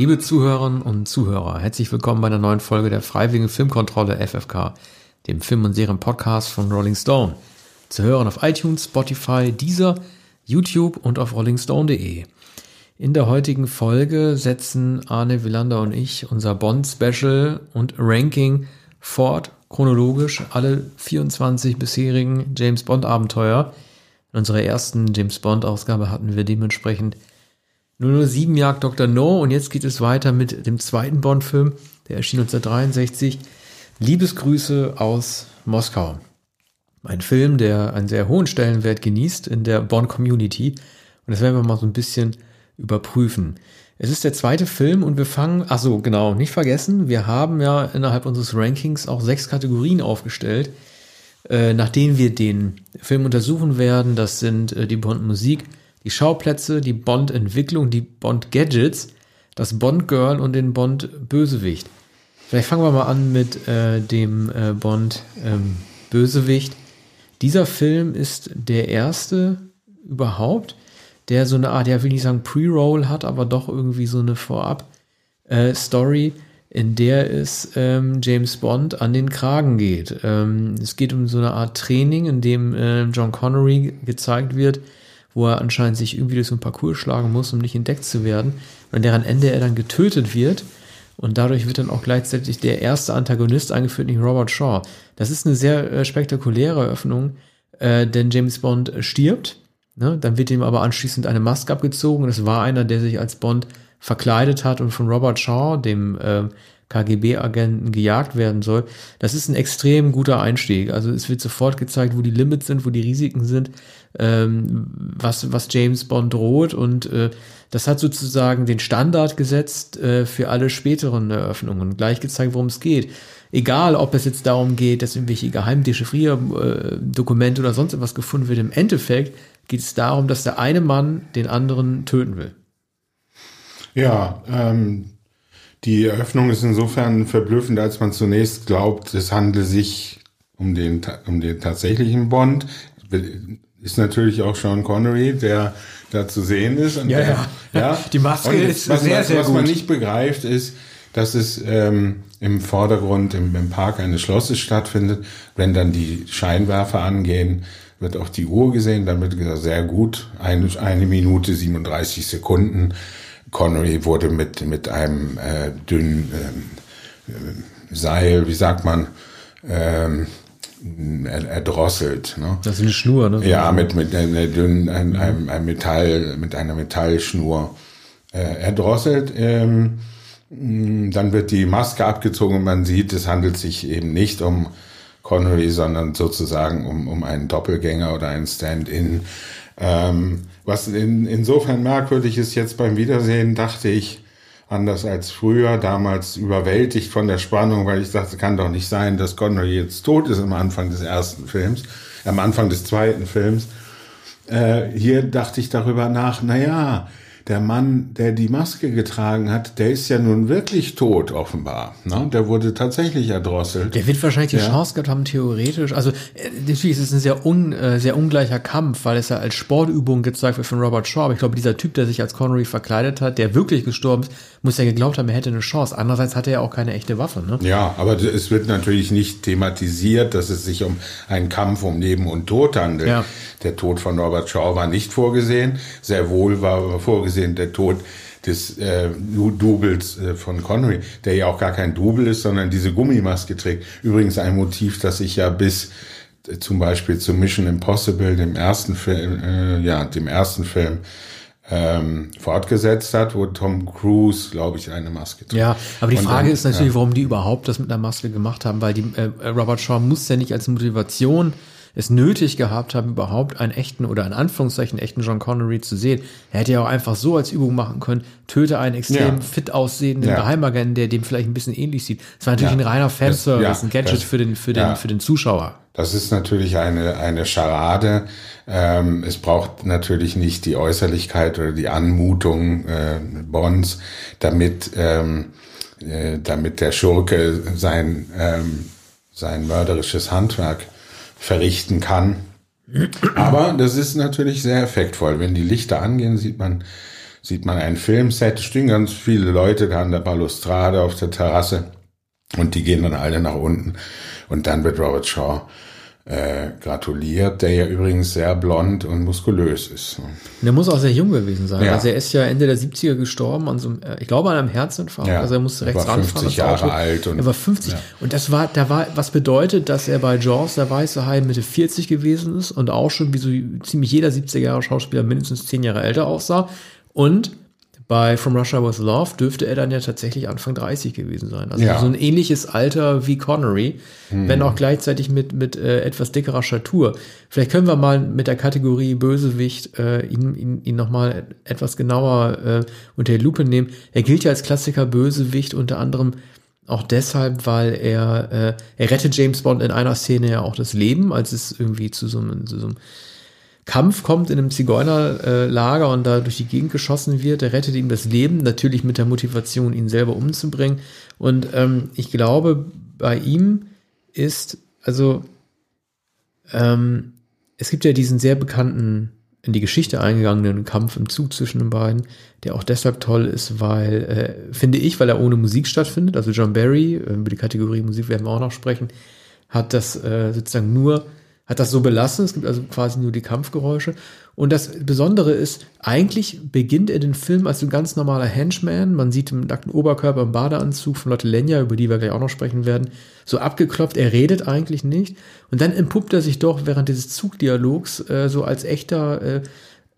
Liebe Zuhörerinnen und Zuhörer, herzlich willkommen bei einer neuen Folge der Freiwilligen Filmkontrolle FFK, dem Film- und Serien-Podcast von Rolling Stone. Zu hören auf iTunes, Spotify, Deezer, YouTube und auf rollingstone.de. In der heutigen Folge setzen Arne Willander und ich unser Bond-Special und Ranking fort, chronologisch alle 24 bisherigen James Bond-Abenteuer. In unserer ersten James Bond-Ausgabe hatten wir dementsprechend 007 Jagd Dr. No und jetzt geht es weiter mit dem zweiten Bond-Film, der erschien 1963. Liebesgrüße aus Moskau. Ein Film, der einen sehr hohen Stellenwert genießt in der Bond-Community. Und das werden wir mal so ein bisschen überprüfen. Es ist der zweite Film und wir fangen, ach so, genau, nicht vergessen, wir haben ja innerhalb unseres Rankings auch sechs Kategorien aufgestellt, äh, nach denen wir den Film untersuchen werden. Das sind äh, die Bond-Musik, die Schauplätze, die Bond-Entwicklung, die Bond-Gadgets, das Bond-Girl und den Bond-Bösewicht. Vielleicht fangen wir mal an mit äh, dem äh, Bond-Bösewicht. Ähm, Dieser Film ist der erste überhaupt, der so eine Art, ja, will nicht sagen Pre-Roll hat, aber doch irgendwie so eine Vorab-Story, äh, in der es ähm, James Bond an den Kragen geht. Ähm, es geht um so eine Art Training, in dem äh, John Connery gezeigt wird, wo er anscheinend sich irgendwie durch so ein Parcours schlagen muss, um nicht entdeckt zu werden. An deren Ende er dann getötet wird. Und dadurch wird dann auch gleichzeitig der erste Antagonist eingeführt, nicht Robert Shaw. Das ist eine sehr äh, spektakuläre Eröffnung, äh, denn James Bond stirbt. Ne? Dann wird ihm aber anschließend eine Maske abgezogen. Das war einer, der sich als Bond verkleidet hat und von Robert Shaw, dem äh, KGB-Agenten gejagt werden soll. Das ist ein extrem guter Einstieg. Also es wird sofort gezeigt, wo die Limits sind, wo die Risiken sind, ähm, was, was James Bond droht und äh, das hat sozusagen den Standard gesetzt äh, für alle späteren Eröffnungen. Gleich gezeigt, worum es geht. Egal, ob es jetzt darum geht, dass irgendwelche geheimen Dechiffrierdokumente oder sonst etwas gefunden wird. Im Endeffekt geht es darum, dass der eine Mann den anderen töten will. Ja, ähm, die Eröffnung ist insofern verblüffend, als man zunächst glaubt, es handle sich um den, um den tatsächlichen Bond. Ist natürlich auch Sean Connery, der da zu sehen ist. ja, der, ja, ja. Die Maske Und ist was, sehr, was, sehr was gut. man nicht begreift, ist, dass es ähm, im Vordergrund im, im Park eines Schlosses stattfindet. Wenn dann die Scheinwerfer angehen, wird auch die Uhr gesehen. Dann wird gesagt, sehr gut, eine, eine Minute 37 Sekunden Connery wurde mit, mit einem äh, dünnen äh, Seil, wie sagt man, ähm, erdrosselt. Ne? Das ist eine Schnur, ne? Ja, mit, mit einer dünnen, ein, einem, einem Metall, mit einer Metallschnur äh, erdrosselt. Ähm, dann wird die Maske abgezogen und man sieht, es handelt sich eben nicht um Connery, sondern sozusagen um, um einen Doppelgänger oder einen Stand-in. Ähm, was in, insofern merkwürdig ist, jetzt beim Wiedersehen dachte ich, anders als früher, damals überwältigt von der Spannung, weil ich dachte, kann doch nicht sein, dass Connery jetzt tot ist am Anfang des ersten Films, am Anfang des zweiten Films. Äh, hier dachte ich darüber nach, na ja, der Mann, der die Maske getragen hat, der ist ja nun wirklich tot, offenbar. Ne? Der wurde tatsächlich erdrosselt. Der wird wahrscheinlich die ja. Chance gehabt haben, theoretisch. Also äh, natürlich ist es ein sehr, un, äh, sehr ungleicher Kampf, weil es ja als Sportübung gezeigt wird von Robert Shaw. Aber ich glaube, dieser Typ, der sich als Connery verkleidet hat, der wirklich gestorben ist, muss ja geglaubt haben, er hätte eine Chance. Andererseits hat er ja auch keine echte Waffe. Ne? Ja, aber es wird natürlich nicht thematisiert, dass es sich um einen Kampf um Leben und Tod handelt. Ja. Der Tod von Robert Shaw war nicht vorgesehen. Sehr wohl war vorgesehen der Tod des äh, Doubles äh, von Connery, der ja auch gar kein Double ist, sondern diese Gummimaske trägt. Übrigens ein Motiv, das sich ja bis äh, zum Beispiel zu Mission Impossible, dem ersten Film, äh, ja, dem ersten Film, ähm, fortgesetzt hat, wo Tom Cruise, glaube ich, eine Maske trägt. Ja, aber die Und Frage dann, ist natürlich, ja. warum die überhaupt das mit einer Maske gemacht haben, weil die äh, Robert Shaw muss ja nicht als Motivation es nötig gehabt haben, überhaupt einen echten oder in Anführungszeichen echten John Connery zu sehen. Er hätte ja auch einfach so als Übung machen können, töte einen extrem ja. fit aussehenden ja. Geheimagenten, der dem vielleicht ein bisschen ähnlich sieht. Das war natürlich ja. ein reiner Fanservice, das, ein Gadget das, für den, für den, für den Zuschauer. Das ist natürlich eine, eine Scharade. Ähm, es braucht natürlich nicht die Äußerlichkeit oder die Anmutung äh, Bonds, damit, ähm, äh, damit der Schurke sein, ähm, sein mörderisches Handwerk verrichten kann. Aber das ist natürlich sehr effektvoll. Wenn die Lichter angehen, sieht man sieht man ein Filmset, stehen ganz viele Leute da an der Balustrade auf der Terrasse und die gehen dann alle nach unten und dann wird Robert Shaw äh, gratuliert, der ja übrigens sehr blond und muskulös ist. Und der muss auch sehr jung gewesen sein. Ja. Also er ist ja Ende der 70er gestorben, an so einem, äh, ich glaube an einem Herzinfarkt. Ja, also er musste rechts er war ranfahren. 50 das Auto. Jahre alt und- er war 50. ja. Und das war, da war, was bedeutet, dass er bei Jaws, der weiße Hai, Mitte 40 gewesen ist und auch schon wie so ziemlich jeder 70er Jahre Schauspieler mindestens 10 Jahre älter aussah. Und bei From Russia With Love dürfte er dann ja tatsächlich Anfang 30 gewesen sein. Also Ja. so ein ähnliches Alter wie Connery, wenn auch gleichzeitig mit, mit äh, etwas dickerer Statur. Vielleicht können wir mal mit der Kategorie Bösewicht äh, ihn, ihn, ihn nochmal etwas genauer äh, unter die Lupe nehmen. Er gilt ja als Klassiker Bösewicht unter anderem auch deshalb, weil er, äh, er rettet James Bond in einer Szene ja auch das Leben, als es irgendwie zu so einem, zu so einem Kampf kommt in einem Zigeunerlager und da durch die Gegend geschossen wird. Er rettet ihm das Leben, natürlich mit der Motivation, ihn selber umzubringen. Und ähm, ich glaube, bei ihm ist, also, ähm, es gibt ja diesen sehr bekannten, in die Geschichte eingegangenen Kampf im Zug zwischen den beiden, der auch deshalb toll ist, weil, äh, finde ich, weil er ohne Musik stattfindet. Also John Barry, äh, über die Kategorie Musik werden wir auch noch sprechen, hat das äh, sozusagen nur, hat das so belassen. Es gibt also quasi nur die Kampfgeräusche. Und das Besondere ist, eigentlich beginnt er den Film als ein ganz normaler Henchman. Man sieht im nackten Oberkörper im Badeanzug von Lotte Lenya, über die wir gleich auch noch sprechen werden, so abgeklopft. Er redet eigentlich nicht. Und dann entpuppt er sich doch während dieses Zugdialogs äh, so als echter äh,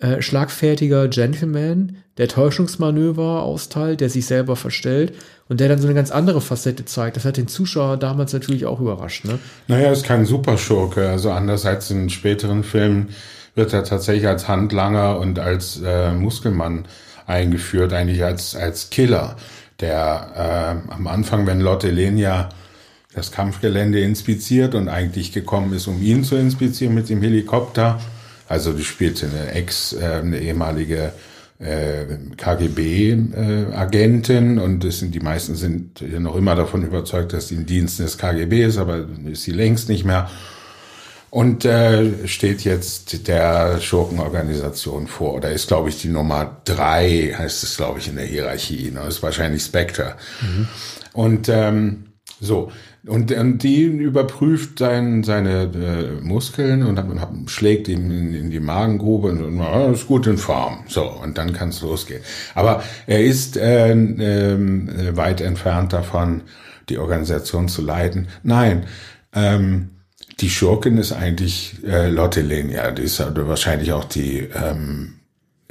äh, schlagfertiger Gentleman, der Täuschungsmanöver austeilt, der sich selber verstellt und der dann so eine ganz andere Facette zeigt. Das hat den Zuschauer damals natürlich auch überrascht. Ne? Naja, ist kein Superschurke. Also anders als in späteren Filmen wird er tatsächlich als Handlanger und als äh, Muskelmann eingeführt, eigentlich als, als Killer, der äh, am Anfang, wenn Lotte Lenia das Kampfgelände inspiziert und eigentlich gekommen ist, um ihn zu inspizieren mit dem Helikopter, also die spielte eine Ex, äh, eine ehemalige äh, KGB-Agentin und es sind, die meisten sind ja noch immer davon überzeugt, dass sie im Dienst des KGB ist, aber ist sie längst nicht mehr. Und äh, steht jetzt der Schurkenorganisation vor. Oder ist, glaube ich, die Nummer drei, heißt es, glaube ich, in der Hierarchie. Ne? Ist wahrscheinlich Spectre. Und ähm, so. Und, und die überprüft sein, seine äh, Muskeln und, und schlägt ihm in, in die Magengrube und, und ist gut in Form. So, und dann kann es losgehen. Aber er ist äh, äh, weit entfernt davon, die Organisation zu leiten. Nein, ähm, die Schurkin ist eigentlich äh, Lotte Lenia. Die ist wahrscheinlich auch die ähm,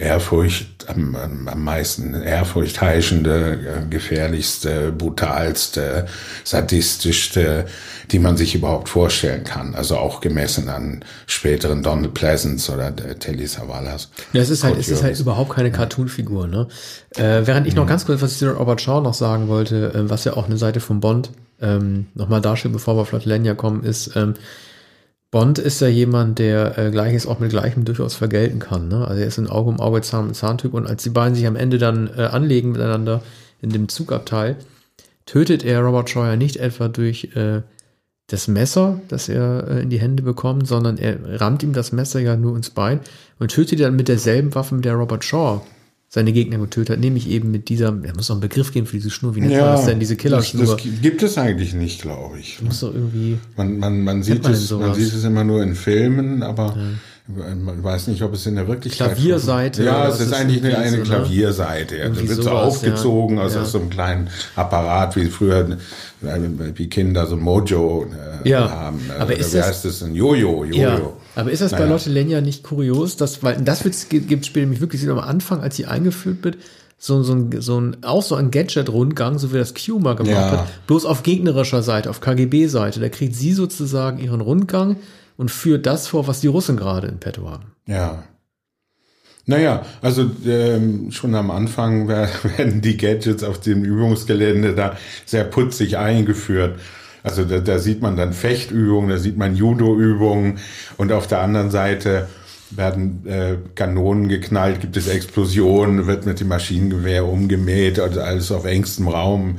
Ehrfurcht, am, am, meisten ehrfurchtheischende, äh, gefährlichste, brutalste, sadistischste, die man sich überhaupt vorstellen kann. Also auch gemessen an späteren Donald Pleasance oder äh, Telly Savalas. Ja, es ist halt, es ist halt überhaupt keine Cartoon-Figur, ne? Äh, während ich noch ganz kurz was zu Robert Shaw noch sagen wollte, äh, was ja auch eine Seite von Bond ähm, nochmal darstellt, bevor wir auf Lotte Lenya kommen, ist, ähm, Bond ist ja jemand, der äh, Gleiches auch mit Gleichem durchaus vergelten kann. Ne? Also er ist ein Auge um Auge, Zahn um Zahntyp und als die beiden sich am Ende dann äh, anlegen miteinander in dem Zugabteil, tötet er Robert Shaw ja nicht etwa durch äh, das Messer, das er äh, in die Hände bekommt, sondern er rammt ihm das Messer ja nur ins Bein und tötet ihn dann mit derselben Waffe, mit der Robert Shaw seine Gegner getötet hat, nämlich eben mit dieser, er muss noch einen Begriff geben für diese Schnur, wie nennt man das denn, diese das, Killerschnur. das gibt es eigentlich nicht, glaube ich. muss doch irgendwie, Man, man, man, sieht man es, man sieht es immer nur in Filmen, aber man weiß nicht, ob es in der Wirklichkeit Klavierseite Ja, es ist eigentlich eine, eine ne? Klavierseite. Ja. Da wird so aufgezogen ja. aus, Ja. aus so einem kleinen Apparat, wie früher äh, wie Kinder so Mojo äh, Ja. haben. Äh, Aber ist wie das- heißt es? Ein Jojo, Jojo. Ja, aber ist das bei Naja. Lotte Lenya nicht kurios, dass, weil das gibt später nämlich wirklich am Anfang, als sie eingeführt wird, so, so, ein, so ein, auch so ein Gadget-Rundgang, so wie das Q mal gemacht Ja. hat, bloß auf gegnerischer Seite, auf KGB-Seite. Da kriegt sie sozusagen ihren Rundgang und führt das vor, was die Russen gerade in petto haben. Ja. Naja, also ähm, schon am Anfang wer- werden die Gadgets auf dem Übungsgelände da sehr putzig eingeführt. Also da, da sieht man dann Fechtübungen, da sieht man Judo-Übungen und auf der anderen Seite werden äh, Kanonen geknallt, gibt es Explosionen, wird mit dem Maschinengewehr umgemäht, also alles auf engstem Raum.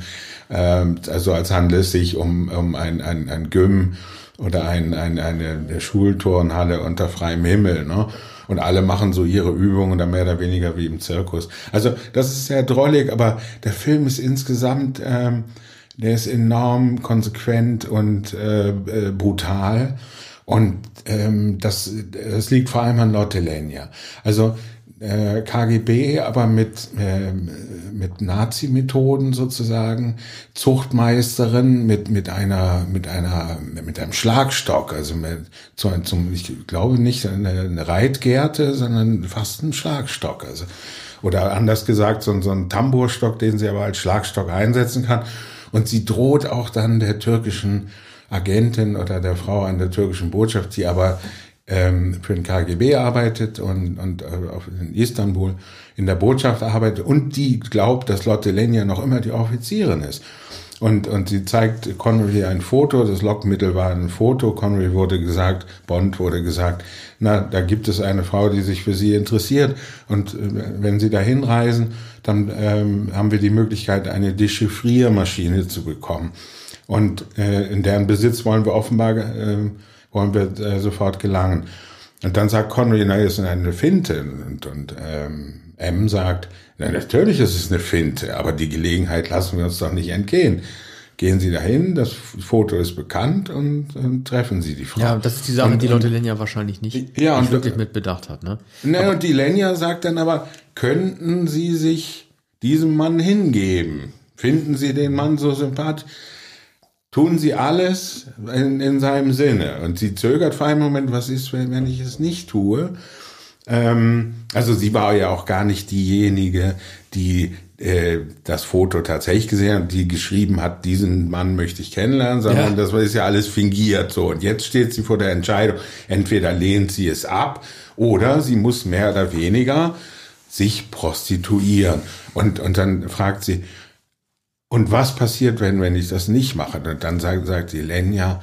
Ähm, also als handelt es sich um, um ein, ein, ein Gym oder ein, ein, eine Schulturnhalle unter freiem Himmel. Ne? Und alle machen so ihre Übungen dann mehr oder weniger wie im Zirkus. Also das ist sehr drollig, aber der Film ist insgesamt, ähm, der ist enorm konsequent und äh, äh, brutal. Und ähm, das, das liegt vor allem an Lotte Lenya. Also äh, KGB, aber mit, äh, mit Nazi-Methoden sozusagen, Zuchtmeisterin mit, mit einer, mit einer, mit einem Schlagstock, also mit, zu, zum, ich glaube nicht eine, eine Reitgerte, sondern fast ein Schlagstock, also, oder anders gesagt, so, so ein Tambourstock, den sie aber als Schlagstock einsetzen kann. Und sie droht auch dann der türkischen Agentin oder der Frau an der türkischen Botschaft, die aber ähm, für den KGB arbeitet und, und äh, in Istanbul in der Botschaft arbeitet und die glaubt, dass Lotte Lenya noch immer die Offizierin ist. Und, und sie zeigt Connery ein Foto, das Lockmittel war ein Foto, Connery wurde gesagt, Bond wurde gesagt, na, da gibt es eine Frau, die sich für sie interessiert und äh, wenn sie da hinreisen, dann ähm, haben wir die Möglichkeit, eine Dechiffriermaschine zu bekommen. Und äh, in deren Besitz wollen wir offenbar äh, wollen wir äh, sofort gelangen. Und dann sagt Connery, na, das ist eine Finte. Und, und ähm, M sagt, na, natürlich ist es eine Finte, aber die Gelegenheit lassen wir uns doch nicht entgehen. Gehen Sie dahin, das Foto ist bekannt und, und treffen Sie die Frau. Ja, das ist die Sache, und, die Leute Lenya wahrscheinlich nicht, ja, nicht wirklich mit Bedacht hat. Ne? Ne, und die Lenya sagt dann aber, könnten Sie sich diesem Mann hingeben? Finden Sie den Mann so sympathisch? Tun sie alles in, in seinem Sinne. Und sie zögert für einen Moment, was ist, wenn, wenn ich es nicht tue? Ähm, also sie war ja auch gar nicht diejenige, die äh, das Foto tatsächlich gesehen hat, die geschrieben hat, diesen Mann möchte ich kennenlernen, sondern ja. das ist ja alles fingiert so. Und jetzt steht sie vor der Entscheidung, entweder lehnt sie es ab oder sie muss mehr oder weniger sich prostituieren. Und, und dann fragt sie, und was passiert, wenn, wenn ich das nicht mache? Dann sagt, sagt die Lenja,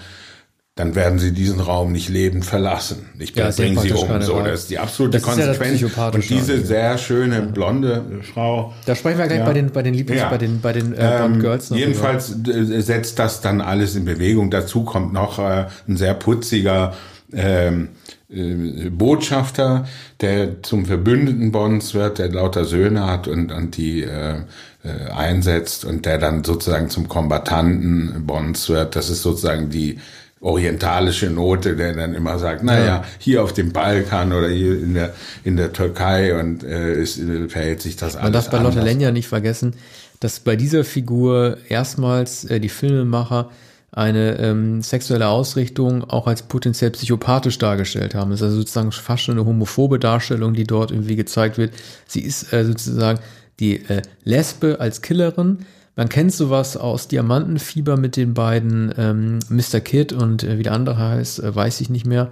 dann werden sie diesen Raum nicht lebend verlassen. Ich ja, bringe sie um. So, das ist die absolute das Konsequenz. Ja und diese sehr schöne blonde Frau. Da sprechen wir gleich ja. bei den bei den Lieblings, bei den bei den äh, Bond Girls. Noch jedenfalls über. setzt das dann alles in Bewegung. Dazu kommt noch äh, ein sehr putziger ähm, äh, Botschafter, der zum Verbündeten Bonds wird, der lauter Söhne hat und, und die äh, äh, einsetzt und der dann sozusagen zum Kombatanten Bonds wird. Das ist sozusagen die orientalische Note, der dann immer sagt, naja, ja. hier auf dem Balkan oder hier in der, in der Türkei und äh, ist, äh, verhält sich das alles Man darf bei Lotte Lenja nicht vergessen, dass bei dieser Figur erstmals äh, die Filmemacher eine ähm, sexuelle Ausrichtung auch als potenziell psychopathisch dargestellt haben. Das ist also sozusagen fast schon eine homophobe Darstellung, die dort irgendwie gezeigt wird. Sie ist äh, sozusagen die äh, Lesbe als Killerin. Man kennt sowas aus Diamantenfieber mit den beiden ähm, Mr. Kid und äh, wie der andere heißt, äh, weiß ich nicht mehr.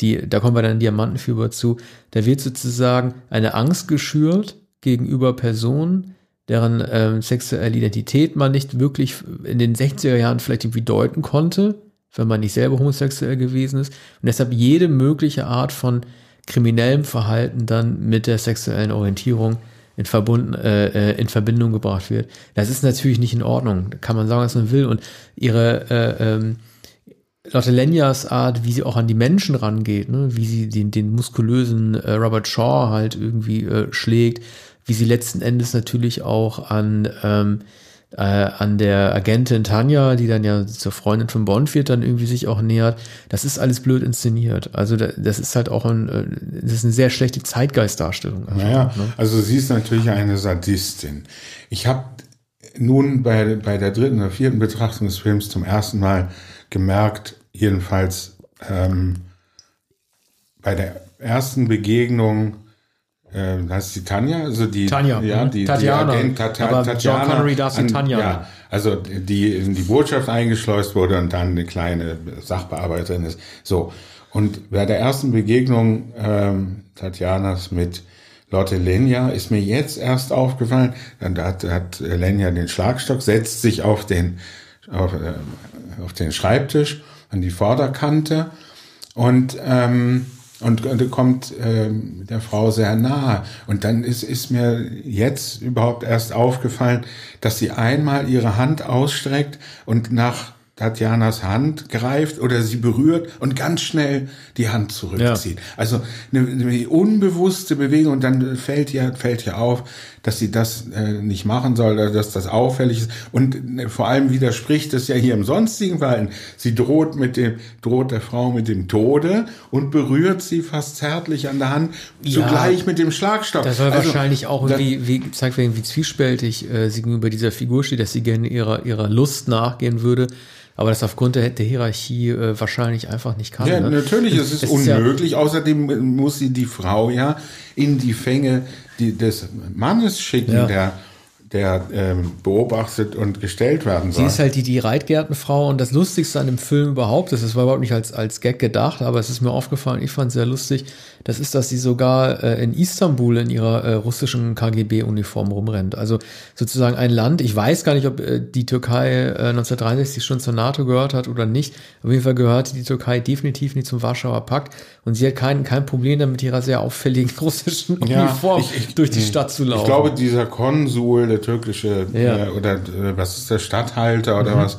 Die, da kommen wir dann Diamantenfieber zu. Da wird sozusagen eine Angst geschürt gegenüber Personen, deren ähm, sexuelle Identität man nicht wirklich in den 60er Jahren vielleicht irgendwie deuten konnte, wenn man nicht selber homosexuell gewesen ist. Und deshalb jede mögliche Art von kriminellem Verhalten dann mit der sexuellen Orientierung in, Verbund, äh, äh, in Verbindung gebracht wird. Das ist natürlich nicht in Ordnung. Kann man sagen, was man will. Und ihre äh, ähm, Lotte Lenyas Art, wie sie auch an die Menschen rangeht, ne? wie sie den, den muskulösen äh, Robert Shaw halt irgendwie äh, schlägt, wie sie letzten Endes natürlich auch an ähm, äh, an der Agentin Tanja, die dann ja zur Freundin von Bond wird, dann irgendwie sich auch nähert. Das ist alles blöd inszeniert. Also das ist halt auch ein, äh, das ist eine sehr schlechte Zeitgeistdarstellung. Naja, ne? also sie ist natürlich eine Sadistin. Ich habe nun bei, bei der dritten oder vierten Betrachtung des Films zum ersten Mal gemerkt, jedenfalls ähm, bei der ersten Begegnung äh, heißt die Tanja, also die Tanja, ja, mhm. die, Tatjana, die Agent, Tat, aber Tatjana, John Connery darf sie Tanja. Ja, also die in die Botschaft eingeschleust wurde und dann eine kleine Sachbearbeiterin ist. So und bei der ersten Begegnung ähm, Tatjanas mit Lotte Lenja ist mir jetzt erst aufgefallen, dann hat, hat Lenja den Schlagstock, setzt sich auf den auf, äh, auf den Schreibtisch an die Vorderkante und ähm, und, und kommt ähm, der Frau sehr nahe. Und dann ist, ist mir jetzt überhaupt erst aufgefallen, dass sie einmal ihre Hand ausstreckt und nach Tatjanas Hand greift oder sie berührt und ganz schnell die Hand zurückzieht. Ja. Also eine, eine, unbewusste Bewegung und dann fällt ja fällt ja auf, dass sie das äh, nicht machen soll, oder dass das auffällig ist und äh, vor allem widerspricht es ja hier im sonstigen Verhalten. Sie droht mit dem droht der Frau mit dem Tode und berührt sie fast zärtlich an der Hand, ja, zugleich mit dem Schlagstock. Das soll also, wahrscheinlich auch irgendwie, wie, zeigt irgendwie zwiespältig äh, sie gegenüber dieser Figur steht, dass sie gerne ihrer ihrer Lust nachgehen würde aber das aufgrund der, der Hierarchie äh, wahrscheinlich einfach nicht kann. Ja, ne? natürlich, es ist es unmöglich. ja Außerdem muss sie die Frau ja in die Fänge die, des Mannes schicken, ja. der der ähm, beobachtet und gestellt werden soll. Sie ist halt die, die Reitgärtenfrau und das Lustigste an dem Film überhaupt ist, es war überhaupt nicht als, als Gag gedacht, aber es ist mir aufgefallen, ich fand es sehr lustig, das ist, dass sie sogar äh, in Istanbul in ihrer äh, russischen KGB-Uniform rumrennt. Also sozusagen ein Land, ich weiß gar nicht, ob äh, die Türkei äh, 1963 schon zur NATO gehört hat oder nicht. Auf jeden Fall gehört die Türkei definitiv nicht zum Warschauer Pakt und sie hat kein, kein Problem damit, ihrer sehr auffälligen russischen Uniform ich, ich, durch die Stadt zu laufen. Ich glaube, dieser Konsul, der türkische ja. äh, oder äh, was ist der Stadthalter oder mhm. was,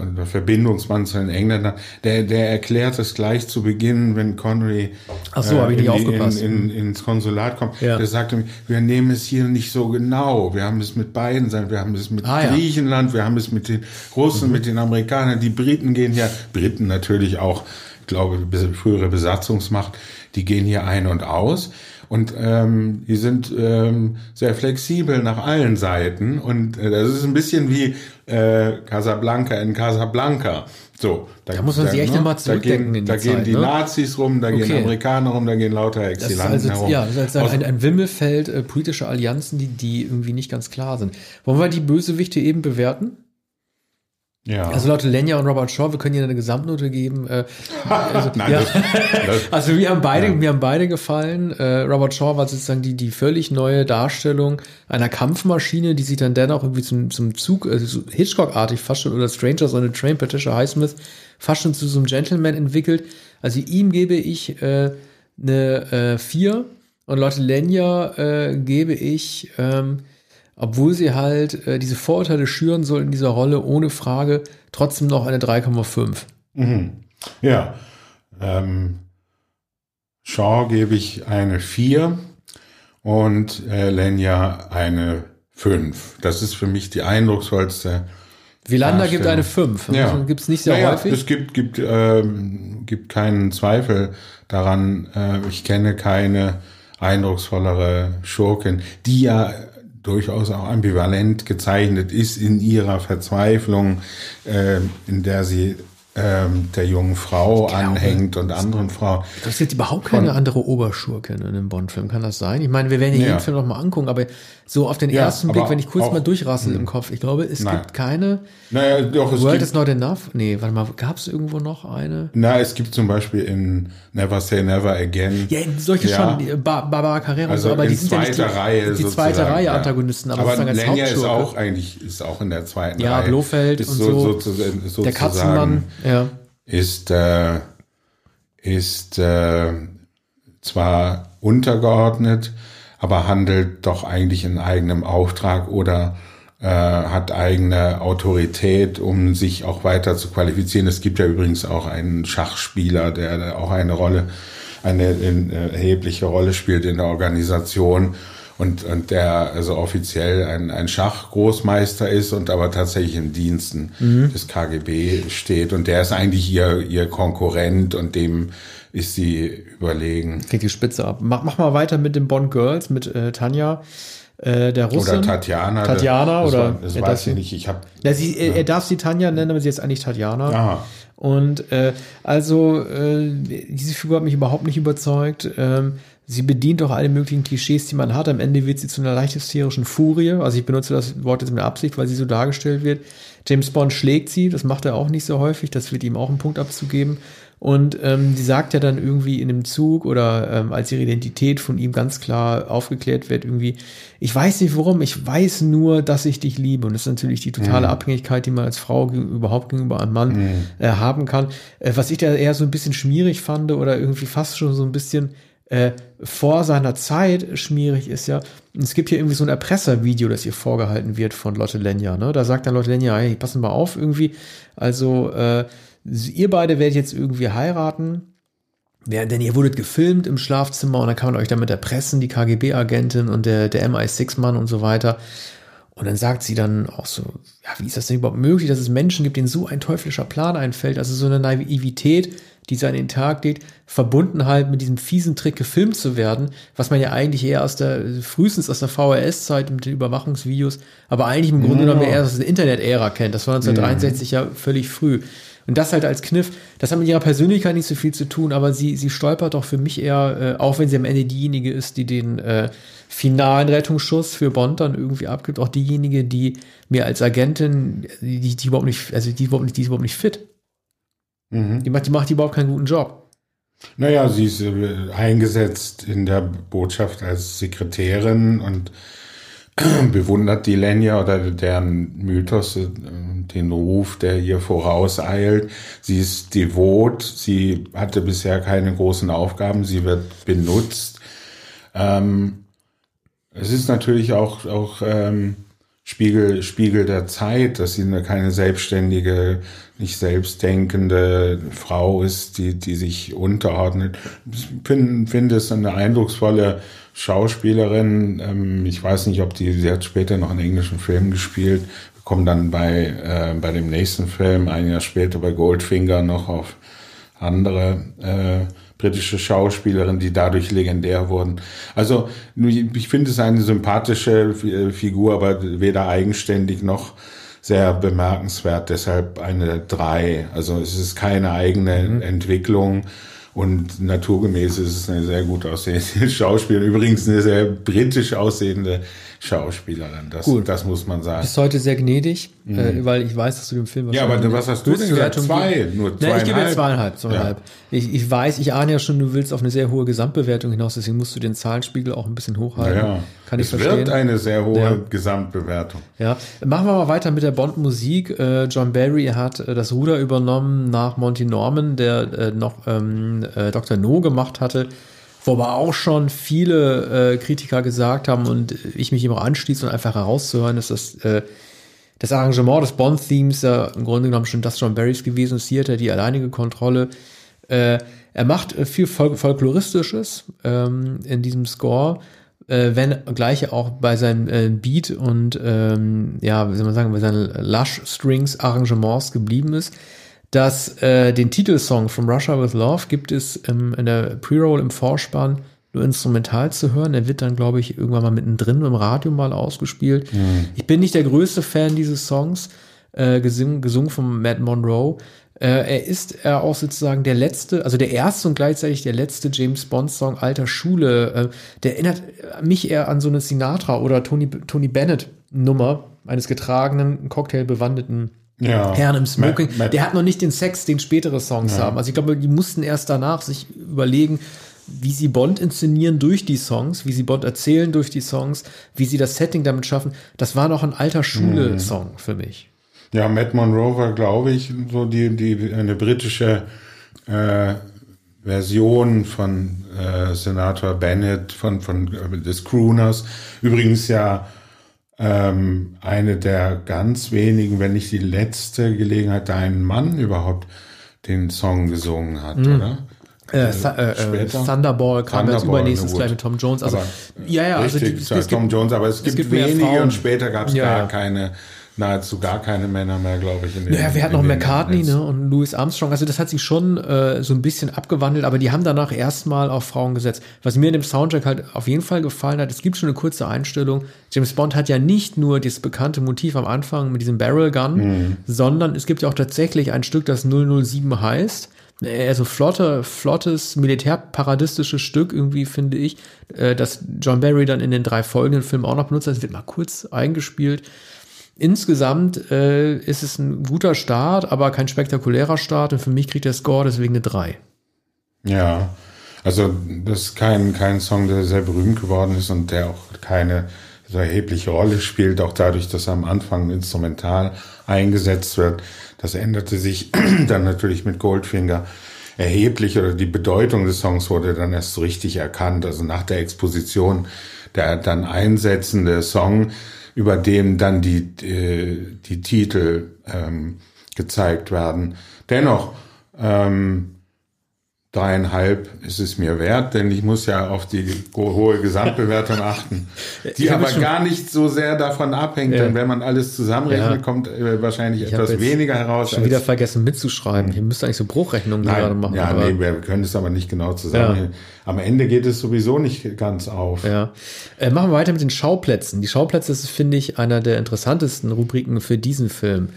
oder Verbindungsmann zu den Engländern, der, der erklärt es gleich zu Beginn, wenn Connery Ach so, äh, in, in, in, ins Konsulat kommt. Ja. Der sagte, wir nehmen es hier nicht so genau. Wir haben es mit beiden sein. Wir haben es mit ah, Griechenland, ja. wir haben es mit den Russen, mhm. mit den Amerikanern. Die Briten gehen ja, Briten natürlich auch, ich glaube, frühere Besatzungsmacht, die gehen hier ein und aus. Und ähm, die sind ähm, sehr flexibel nach allen Seiten. Und äh, das ist ein bisschen wie äh, Casablanca in Casablanca. So, da, da muss man sich echt ne, nochmal zurückdenken. Da gehen, da Zeit, gehen die ne? Nazis rum, da okay. gehen Amerikaner rum, da gehen lauter Exilanten also, herum. Ja, das ist also ein, ein Wimmelfeld äh, politischer Allianzen, die, die irgendwie nicht ganz klar sind. Wollen wir die Bösewichte eben bewerten? Ja. Also Leute, Lenya und Robert Shaw, wir können hier eine Gesamtnote geben. Äh, also, Nein, ja. das, das, also wir haben beide, ja. wir haben beide gefallen. Äh, Robert Shaw war sozusagen die die völlig neue Darstellung einer Kampfmaschine, die sich dann dennoch irgendwie zum zum Zug, also so Hitchcock-artig fast schon oder Strangers on a Train, Patricia Highsmith, fast schon zu so einem Gentleman entwickelt. Also ihm gebe ich äh, eine äh, vier und Leute Lenya äh, gebe ich ähm, obwohl sie halt äh, diese Vorurteile schüren soll in dieser Rolle, ohne Frage, trotzdem noch eine 3,5. Mhm. Ja. Ähm, Shaw gebe ich eine 4 und äh, Lenya eine 5. Das ist für mich die eindrucksvollste. Wielander gibt eine 5. Ja. Gibt es nicht sehr naja, häufig? Es gibt, gibt, äh, gibt keinen Zweifel daran. Äh, ich kenne keine eindrucksvollere Schurkin, die ja durchaus auch ambivalent gezeichnet ist in ihrer Verzweiflung, äh, in der sie ähm, der jungen Frau glaube, anhängt und anderen Frauen. Das ist jetzt überhaupt keine andere Oberschurke in einem Bond-Film, kann das sein? Ich meine, wir werden ja, jeden Film noch mal angucken, aber so auf den ja, ersten Blick, wenn ich kurz auch, mal durchrassel im hm. Kopf, ich glaube, es nein. gibt keine naja, doch, es World gibt, is not enough. Nee, warte mal, gab es irgendwo noch eine? Na, es gibt zum Beispiel in Never Say Never Again. Ja, solche ja. schon, Barbara Carrera also so, aber die sind ja nicht die, Reihe die zweite Reihe. Antagonisten, aber, aber Lenya ist auch eigentlich, ist auch in der zweiten ja, Reihe. Ja, Blofeld und so. so, so der Katzenmann, ja ist, äh, ist äh, zwar untergeordnet, aber handelt doch eigentlich in eigenem Auftrag oder äh, hat eigene Autorität, um sich auch weiter zu qualifizieren. Es gibt ja übrigens auch einen Schachspieler, der auch eine Rolle, eine erhebliche Rolle spielt in der Organisation und, und der also offiziell ein, ein Schachgroßmeister ist und aber tatsächlich in Diensten mhm. des KGB steht und der ist eigentlich ihr, ihr Konkurrent und dem ist sie überlegen. Kriegt die Spitze ab. Mach, mach mal weiter mit den Bond Girls, mit äh, Tanja. Äh, der Russin. Oder Tatjana. Tatjana das oder. War, das weiß ich nicht. Ich hab, ja, sie, ja. Er darf sie Tanja nennen, aber sie ist eigentlich Tatjana. Aha. Und äh, also äh, diese Figur hat mich überhaupt nicht überzeugt. Ähm, Sie bedient doch alle möglichen Klischees, die man hat. Am Ende wird sie zu einer leicht hysterischen Furie. Also ich benutze das Wort jetzt mit Absicht, weil sie so dargestellt wird. James Bond schlägt sie, das macht er auch nicht so häufig, das wird ihm auch einen Punkt abzugeben. Und ähm, sie sagt ja dann irgendwie in dem Zug oder ähm, als ihre Identität von ihm ganz klar aufgeklärt wird, irgendwie, ich weiß nicht warum, ich weiß nur, dass ich dich liebe. Und das ist natürlich die totale mhm. Abhängigkeit, die man als Frau überhaupt gegenüber einem Mann mhm. äh, haben kann. Äh, was ich da eher so ein bisschen schwierig fand oder irgendwie fast schon so ein bisschen äh, vor seiner Zeit schmierig ist ja, es gibt hier irgendwie so ein Erpresservideo, das ihr vorgehalten wird von Lotte Lenya, ne? Da sagt dann Lotte Lenya, hey, passen mal auf irgendwie, also äh, ihr beide werdet jetzt irgendwie heiraten, ja, denn ihr wurdet gefilmt im Schlafzimmer und dann kann man euch damit erpressen, die KGB-Agentin und der, der MI6-Mann und so weiter. Und dann sagt sie dann auch so, ja, wie ist das denn überhaupt möglich, dass es Menschen gibt, denen so ein teuflischer Plan einfällt? Also so eine Naivität, die sie an den Tag legt, verbunden halt mit diesem fiesen Trick gefilmt zu werden, was man ja eigentlich eher aus der, frühestens aus der VHS-Zeit mit den Überwachungsvideos, aber eigentlich im Grunde genommen eher aus der Internet-Ära kennt. Das war 1963 ja völlig früh. Und das halt als Kniff, das hat mit ihrer Persönlichkeit nicht so viel zu tun, aber sie, sie stolpert doch für mich eher, äh, auch wenn sie am Ende diejenige ist, die den äh, finalen Rettungsschuss für Bond dann irgendwie abgibt, auch diejenige, die mir als Agentin, die, die überhaupt nicht, also die überhaupt nicht, die ist überhaupt nicht fit. Mhm. Die, macht, die macht überhaupt keinen guten Job. Naja, sie ist äh, eingesetzt in der Botschaft als Sekretärin und bewundert die Lenya oder deren Mythos, äh, den Ruf, der ihr vorauseilt. Sie ist devot, sie hatte bisher keine großen Aufgaben, sie wird benutzt. Ähm, es ist natürlich auch, auch ähm, Spiegel, Spiegel der Zeit, dass sie eine, keine selbstständige, nicht selbstdenkende Frau ist, die, die sich unterordnet. Ich finde find es eine eindrucksvolle Schauspielerin. Ähm, ich weiß nicht, ob die, sie hat später noch einen englischen Film gespielt, kommen dann bei, äh, bei dem nächsten Film, ein Jahr später bei Goldfinger noch auf andere äh, britische Schauspielerin, die dadurch legendär wurden. Also ich finde es eine sympathische äh, Figur, aber weder eigenständig noch sehr bemerkenswert. Deshalb eine drei. Also es ist keine eigene mhm. Entwicklung. Und naturgemäß ist es eine sehr gut aussehende Schauspielerin. Übrigens eine sehr britisch aussehende Schauspielerin. Das, Gut. das muss man sagen. Bist heute sehr gnädig, mhm. äh, weil ich weiß, dass du dem Film Ja, aber was hast du denn gesagt? Zwei, nur zweieinhalb. ich gebe dir zweieinhalb, zweieinhalb. Ja. Ich, ich weiß, ich ahne ja schon, du willst auf eine sehr hohe Gesamtbewertung hinaus, deswegen musst du den Zahlenspiegel auch ein bisschen hochhalten. Ja, Kann ich es verstehen. wird eine sehr hohe ja. Gesamtbewertung. Ja, machen wir mal weiter mit der Bond-Musik. Äh, John Barry hat äh, das Ruder übernommen nach Monty Norman, der äh, noch ähm, äh, Dr. No gemacht hatte wo aber auch schon viele äh, Kritiker gesagt haben und ich mich immer anschließe und einfach herauszuhören, dass äh, das Arrangement des Bond-Themes ja im Grunde genommen schon das John Barrys gewesen ist. Hier hat er die alleinige Kontrolle. Äh, er macht äh, viel Fol Folkloristisches ähm, in diesem Score, äh, wenn gleich auch bei seinem äh, Beat und ähm, ja, wie soll man sagen, bei seinen Lush Strings Arrangements geblieben ist dass äh, den Titelsong From Russia with Love gibt es ähm, in der Pre-Roll im Vorspann nur instrumental zu hören. Der wird dann, glaube ich, irgendwann mal mittendrin im Radio mal ausgespielt. Mhm. Ich bin nicht der größte Fan dieses Songs, äh, gesungen, gesungen von Matt Monroe. Äh, er ist er auch sozusagen der letzte, also der erste und gleichzeitig der letzte James Bond Song alter Schule. Äh, der erinnert mich eher an so eine Sinatra oder Tony, Tony Bennett Nummer eines getragenen, cocktailbewandeten ja. Herrn im Smoking. Matt, Matt. Der hat noch nicht den Sex, den spätere Songs ja. haben. Also ich glaube, die mussten erst danach sich überlegen, wie sie Bond inszenieren durch die Songs, wie sie Bond erzählen durch die Songs, wie sie das Setting damit schaffen. Das war noch ein alter Schule-Song mhm. für mich. Ja, Matt Monroe war, glaube ich, so die, die, eine britische äh, Version von äh, Senator Bennett, von, von äh, des Crooners. Übrigens ja ähm, eine der ganz wenigen, wenn nicht die letzte Gelegenheit, da ein Mann überhaupt den Song gesungen hat, mhm. oder? Äh, äh, äh, Thunderball kam Thunderball, jetzt übernächstes gleich mit Tom Jones. Also, ja, ja, also richtig, also die, Tom gibt, Jones, aber es, es gibt, gibt wenige und später gab es ja, gar keine nahezu gar keine Männer mehr, glaube ich. In den, naja, wir hatten noch McCartney ne, und Louis Armstrong. Also das hat sich schon äh, so ein bisschen abgewandelt, aber die haben danach erstmal auf Frauen gesetzt. Was mir in dem Soundtrack halt auf jeden Fall gefallen hat, es gibt schon eine kurze Einstellung. James Bond hat ja nicht nur das bekannte Motiv am Anfang mit diesem Barrel Gun, mhm. sondern es gibt ja auch tatsächlich ein Stück, das 007 heißt also flotte, flottes, militärparadistisches Stück irgendwie, finde ich, äh, dass John Barry dann in den drei folgenden Filmen auch noch benutzt. Das wird mal kurz eingespielt. Insgesamt äh, ist es ein guter Start, aber kein spektakulärer Start. Und für mich kriegt der Score deswegen eine 3. Ja, also das ist kein, kein Song, der sehr berühmt geworden ist und der auch keine so erhebliche Rolle spielt, auch dadurch, dass er am Anfang instrumental eingesetzt wird. Das änderte sich dann natürlich mit Goldfinger. erheblich oder die Bedeutung des Songs wurde dann erst so richtig erkannt. Also nach der Exposition der dann einsetzende Song, über dem dann die, die, die Titel ähm, gezeigt werden. Dennoch, ähm, dreieinhalb ist es mir wert, denn ich muss ja auf die hohe Gesamtbewertung achten, die aber gar nicht so sehr davon abhängt, ja. denn wenn man alles zusammenrechnet, ja. kommt äh, wahrscheinlich ich etwas weniger heraus. Schon wieder vergessen mitzuschreiben. Hier müsste eigentlich so Bruchrechnungen Nein, gerade machen. Ja, nee, wir können es aber nicht genau zusammen. Ja. Am Ende geht es sowieso nicht ganz auf. Ja. Äh, machen wir weiter mit den Schauplätzen. Die Schauplätze ist, finde ich, einer der interessantesten Rubriken für diesen Film.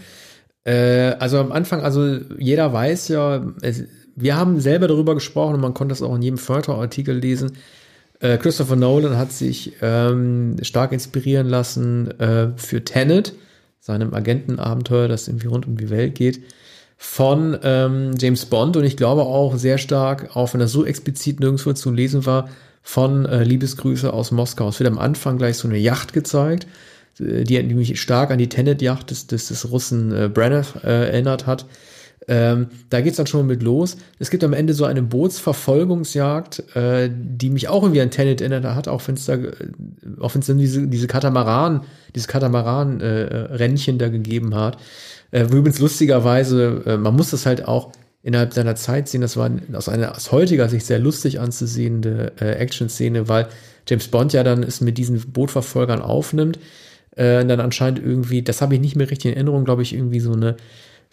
Äh, also am Anfang, also jeder weiß ja, es, wir haben selber darüber gesprochen und man konnte das auch in jedem Förderartikel lesen. Äh, Christopher Nolan hat sich ähm, stark inspirieren lassen äh, für Tenet, seinem Agentenabenteuer, das irgendwie rund um die Welt geht, von ähm, James Bond und ich glaube auch sehr stark, auch wenn das so explizit nirgendwo zu lesen war, von äh, Liebesgrüße aus Moskau. Es wird am Anfang gleich so eine Yacht gezeigt, äh, die mich stark an die Tenet-Yacht des, des, des Russen äh, Brenner äh, erinnert hat. Ähm, da geht's dann schon mit los. Es gibt am Ende so eine Bootsverfolgungsjagd, äh, die mich auch irgendwie an Tenet erinnert hat, auch wenn es da, äh, auch wenn es dann diese, diese Katamaran, dieses Katamaran-Rennchen äh, da gegeben hat. Äh, übrigens lustigerweise, äh, man muss das halt auch innerhalb seiner Zeit sehen, das war aus einer aus heutiger Sicht sehr lustig anzusehende äh, Action-Szene, weil James Bond ja dann es mit diesen Bootverfolgern aufnimmt, äh, dann anscheinend irgendwie, das habe ich nicht mehr richtig in Erinnerung, glaube ich, irgendwie so eine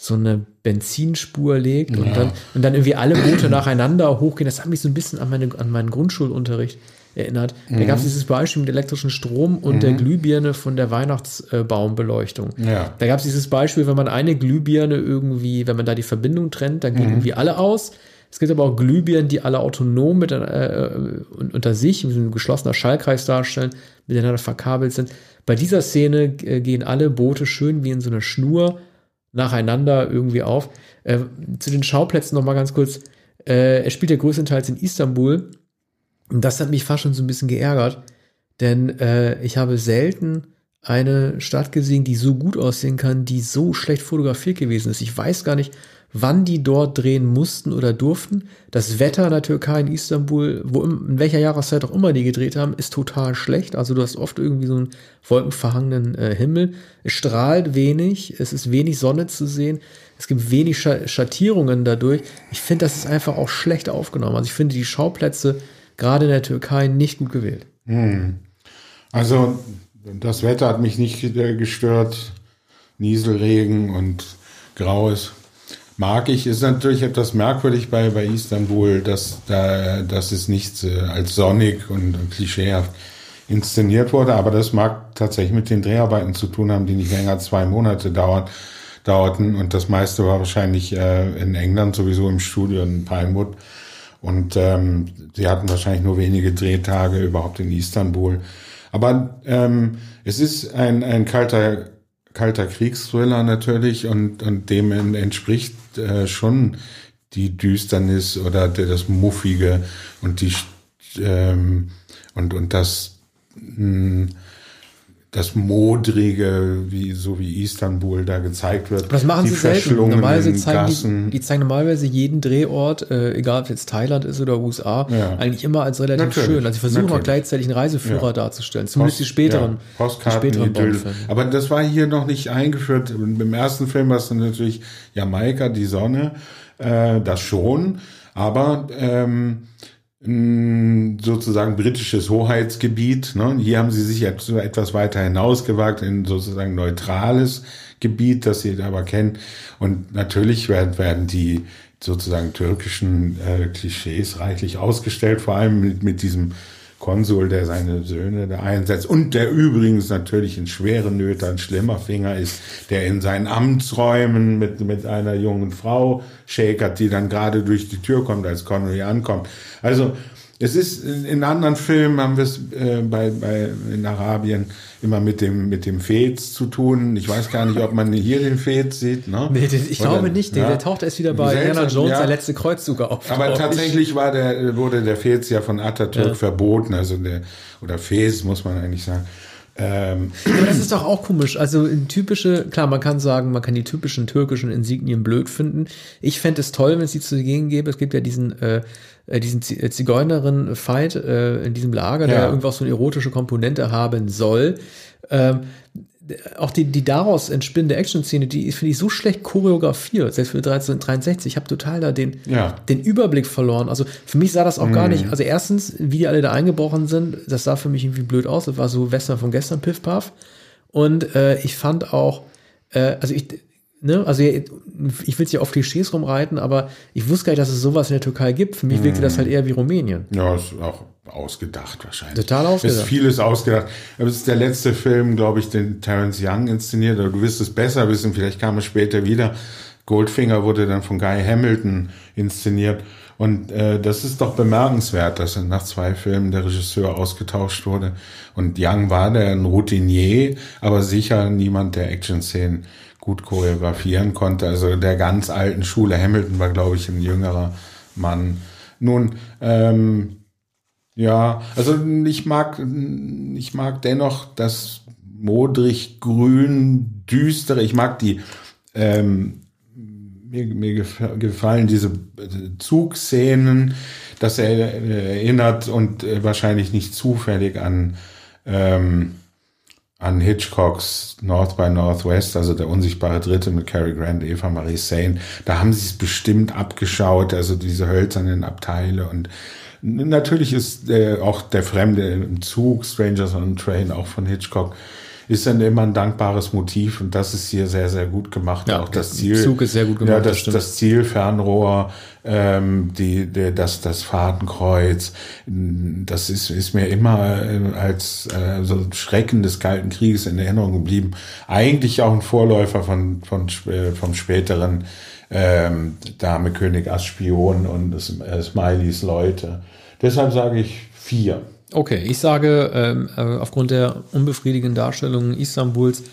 so eine Benzinspur legt ja. und, dann, und dann irgendwie alle Boote nacheinander hochgehen. Das hat mich so ein bisschen an, meine, an meinen Grundschulunterricht erinnert. Mhm. Da gab es dieses Beispiel mit elektrischen Strom und mhm. der Glühbirne von der Weihnachtsbaumbeleuchtung. Ja. Da gab es dieses Beispiel, wenn man eine Glühbirne irgendwie, wenn man da die Verbindung trennt, dann gehen mhm. irgendwie alle aus. Es gibt aber auch Glühbirnen, die alle autonom mit, äh, unter sich, wie ein geschlossener Schallkreis darstellen, miteinander verkabelt sind. Bei dieser Szene äh, gehen alle Boote schön wie in so einer Schnur nacheinander irgendwie auf. Äh, zu den Schauplätzen noch mal ganz kurz. Äh, er spielt ja größtenteils in Istanbul. Und das hat mich fast schon so ein bisschen geärgert. Denn äh, ich habe selten eine Stadt gesehen, die so gut aussehen kann, die so schlecht fotografiert gewesen ist. Ich weiß gar nicht, wann die dort drehen mussten oder durften. Das Wetter in der Türkei, in Istanbul, wo in welcher Jahreszeit auch immer die gedreht haben, ist total schlecht. Also du hast oft irgendwie so einen wolkenverhangenen äh, Himmel. Es strahlt wenig, es ist wenig Sonne zu sehen. Es gibt wenig Schattierungen dadurch. Ich finde, das ist einfach auch schlecht aufgenommen. Also ich finde die Schauplätze gerade in der Türkei nicht gut gewählt. Hm. Also das Wetter hat mich nicht gestört. Nieselregen und graues mag ich. Ist natürlich etwas merkwürdig bei, bei Istanbul, dass, da, dass es nicht äh, als sonnig und, klischeehaft inszeniert wurde, aber das mag tatsächlich mit den Dreharbeiten zu tun haben, die nicht länger als zwei Monate dauern, dauerten. Und das meiste war wahrscheinlich äh, in England sowieso im Studio in Pinewood. Und ähm, sie hatten wahrscheinlich nur wenige Drehtage überhaupt in Istanbul. Aber ähm, es ist ein, ein kalter kalter Kriegsthriller natürlich und, und dem entspricht äh, schon die Düsternis oder das Muffige und die ähm, und und das mh, hm, das Modrige, wie so wie Istanbul da gezeigt wird. das machen sie selten. Normalerweise zeigen die, die, zeigen normalerweise jeden Drehort, äh, egal ob es jetzt Thailand ist oder USA, ja. eigentlich immer als relativ Natürlich. schön. Also sie versuchen Natürlich. auch gleichzeitig einen Reiseführer ja. darzustellen. Zumindest Post, die späteren, ja. die späteren Bondfilme. Aber das war hier noch nicht eingeführt. Im ersten Film war es dann natürlich Jamaika, die Sonne, äh, das schon. Aber ähm, sozusagen britisches Hoheitsgebiet. Ne? Hier haben sie sich etwas weiter hinausgewagt in sozusagen neutrales Gebiet, das sie aber kennen. Und natürlich werden, werden die sozusagen türkischen äh, Klischees reichlich ausgestellt, vor allem mit, mit diesem Konsul, der seine Söhne da einsetzt und der übrigens natürlich in schwere Nöte ein schlimmer Finger ist, der in seinen Amtsräumen mit, mit einer jungen Frau schäkert, die dann gerade durch die Tür kommt, als Connery ankommt. Also es ist in anderen Filmen haben wir es äh, bei, bei in Arabien immer mit dem mit dem Fez zu tun. Ich weiß gar nicht, ob man hier den Fez sieht. Ne? Nee, den, ich Oder, glaube nicht. Der, ja. der taucht erst wieder bei Indiana Jones, ja. der letzte Kreuzzug auf. Aber tatsächlich war der wurde der Fez ja von Atatürk ja. verboten, also der oder Fez muss man eigentlich sagen. Ähm, Aber das ist doch auch komisch. Also typische, klar, man kann sagen, man kann die typischen türkischen Insignien blöd finden. Ich fände es toll, wenn es die zu sehen gäbe. Es gibt ja diesen, äh, äh diesen Z- Zigeunerin-Fight äh, in diesem Lager, der Ja. irgendwas so eine erotische Komponente haben soll. Ähm, auch die, die daraus entspinnende Action-Szene, die finde ich so schlecht choreografiert, selbst für 1363. Ich habe total da den, Ja. den Überblick verloren. Also für mich sah das auch gar nicht. Also erstens, wie die alle da eingebrochen sind, das sah für mich irgendwie blöd aus. Das war so Western von gestern, Piff Puff. Und äh, ich fand auch, äh, also ich, ne, also ich will jetzt ja auf Klischees rumreiten, aber ich wusste gar nicht, dass es sowas in der Türkei gibt. Für mich wirkte das halt eher wie Rumänien. ja, ist auch ausgedacht wahrscheinlich. Total ausgedacht. Ist vieles ausgedacht. Aber es ist der letzte Film, glaube ich, den Terence Young inszeniert. Oder du wirst es besser wissen, vielleicht kam es später wieder. Goldfinger wurde dann von Guy Hamilton inszeniert. Und äh, das ist doch bemerkenswert, dass nach zwei Filmen der Regisseur ausgetauscht wurde. Und Young war der ein Routinier, aber sicher niemand, der Action-Szenen gut choreografieren konnte. Also der ganz alten Schule. Hamilton war, glaube ich, ein jüngerer Mann. Nun, ähm, ja, also ich mag, ich mag dennoch das modrig-grün, düstere. Ich mag die, ähm, mir, mir gef- gefallen diese äh, Zugszenen, dass er äh, erinnert und äh, wahrscheinlich nicht zufällig an, ähm, an Hitchcocks North by Northwest, also der unsichtbare Dritte mit Cary Grant, Eva Marie Saint. Da haben sie es bestimmt abgeschaut, also diese hölzernen Abteile und natürlich ist äh, auch der Fremde im Zug, Strangers on a Train, auch von Hitchcock, ist dann immer ein dankbares Motiv und das ist hier sehr, sehr gut gemacht. Ja, auch das der Ziel. Zug ist sehr gut gemacht, Ja, das das, das Zielfernrohr, ähm, die, die, das, das Fadenkreuz, das ist, ist mir immer äh, als äh, so Schrecken des Kalten Krieges in Erinnerung geblieben. Eigentlich auch ein Vorläufer von, von, sp- vom späteren ähm, Dame König als Spion und äh, Smileys Leute. Deshalb sage ich vier. Okay, ich sage, ähm, äh, aufgrund der unbefriedigenden Darstellung Istanbuls,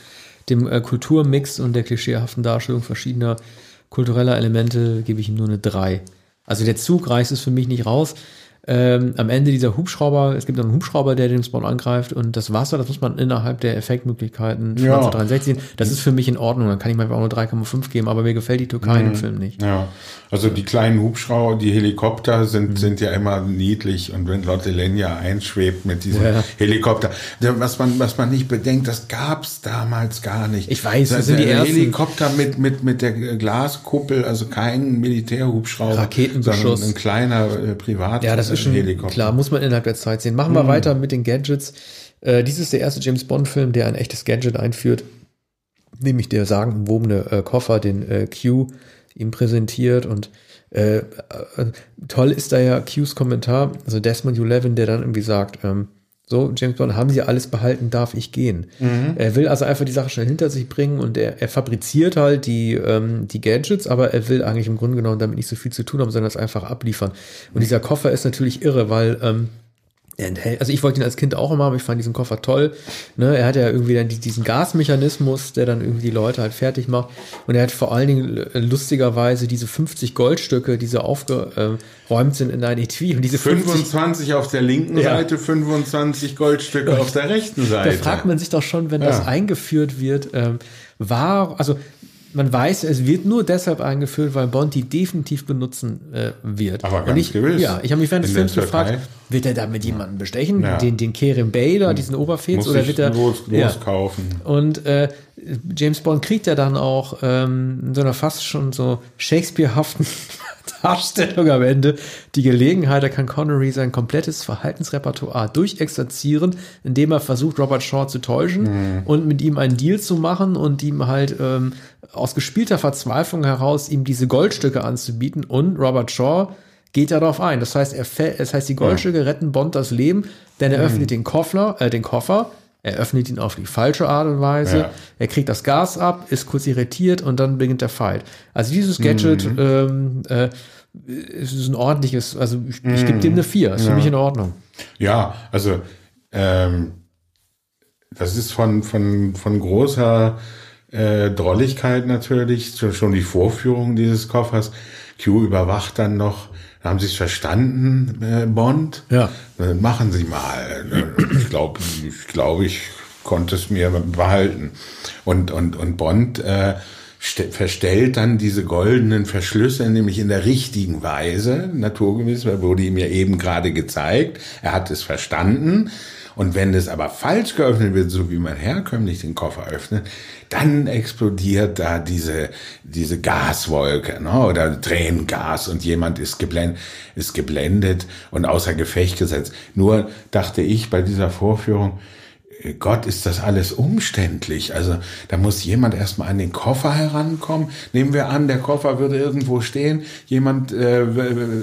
dem äh, Kulturmix und der klischeehaften Darstellung verschiedener kultureller Elemente gebe ich ihm nur eine 3. Also der Zug reißt es für mich nicht raus. Ähm, am Ende dieser Hubschrauber, es gibt einen Hubschrauber, der den Spawn angreift und das Wasser, das muss man innerhalb der Effektmöglichkeiten von Ja. 1963 sehen. Das ist für mich in Ordnung, dann kann ich mir auch nur 3,5 geben, aber mir gefällt die Türkei Mhm. im Film nicht. Ja, also die kleinen Hubschrauber, die Helikopter sind, sind ja immer niedlich und wenn Lotte Lenya einschwebt mit diesem Ja. Helikopter, was man, was man nicht bedenkt, das gab's damals gar nicht. Ich weiß, das das sind die ersten. Helikopter mit, mit, mit der Glaskuppel, also kein Militärhubschrauber, Raketenbeschuss. sondern ein kleiner äh, Privat Ja, das schon Helikopter. klar, muss man innerhalb der Zeit sehen. Machen wir weiter mit den Gadgets. Äh, dies ist der erste James Bond-Film, der ein echtes Gadget einführt, nämlich der sagenumwobene äh, Koffer, den äh, Q ihm präsentiert und äh, äh, toll ist da ja Qs Kommentar, also Desmond Ulevin, der dann irgendwie sagt, ähm, so, James Bond, haben Sie alles behalten, darf ich gehen? Er will also einfach die Sache schnell hinter sich bringen und er, er fabriziert halt die, ähm, die Gadgets, aber er will eigentlich im Grunde genommen damit nicht so viel zu tun haben, sondern das einfach abliefern. Und dieser Koffer ist natürlich irre, weil ähm, enthält, also ich wollte ihn als Kind auch immer haben, ich fand diesen Koffer toll. Ne, er hat ja irgendwie dann die- diesen Gasmechanismus, der dann irgendwie die Leute halt fertig macht. Und er hat vor allen Dingen äh, lustigerweise diese 50 Goldstücke, die so aufgeräumt sind in ein Etui. Und diese 50 25 auf der linken Ja. Seite, 25 Goldstücke auf der rechten Da Seite. fragt man sich doch schon, wenn das Ja. eingeführt wird, ähm, war, also man weiß, es wird nur deshalb eingeführt, weil Bond die definitiv benutzen äh, wird. Aber ganz ich, gewiss. Ja, ich habe mich während des Films gefragt, wird er damit jemanden bestechen, Ja. den, den Kerem Bey da, diesen Oberfez, Muss oder wird er los, Ja. loskaufen. Und äh, James Bond kriegt ja dann auch ähm, in so einer fast schon so Shakespeare-haften Darstellung am Ende. Die Gelegenheit, da kann Connery sein komplettes Verhaltensrepertoire durchexerzieren, indem er versucht, Robert Shaw zu täuschen und mit ihm einen Deal zu machen und ihm halt ähm, aus gespielter Verzweiflung heraus ihm diese Goldstücke anzubieten und Robert Shaw geht ja darauf ein. Das heißt, er das heißt, die Goldstücke retten Bond das Leben, denn er öffnet den Koffer, äh, den Koffer, er öffnet ihn auf die falsche Art und Weise, Ja. er kriegt das Gas ab, ist kurz irritiert und dann beginnt der Fight. Also dieses Gadget ähm, äh, ist ein ordentliches, also ich, ich gebe dem eine 4, ist für mich in Ordnung. Ja, also ähm, das ist von, von, von großer äh, Drolligkeit natürlich, schon, schon die Vorführung dieses Koffers. Q überwacht dann noch, haben Sie es verstanden, äh, Bond? Ja. Dann machen Sie mal. Ich glaube, ich, glaube, ich konnte es mir behalten. Und, und, und Bond äh, verstellt dann diese goldenen Verschlüsse nämlich in der richtigen Weise, naturgewiss, wurde ihm ja eben gerade gezeigt. Er hat es verstanden. Und wenn es aber falsch geöffnet wird, so wie man herkömmlich den Koffer öffnet, dann explodiert da diese, diese Gaswolke, ne? oder Tränengas und jemand ist geblendet, ist geblendet und außer Gefecht gesetzt. Nur dachte ich bei dieser Vorführung, Gott, ist das alles umständlich. Also da muss jemand erstmal an den Koffer herankommen. Nehmen wir an, der Koffer würde irgendwo stehen, jemand äh,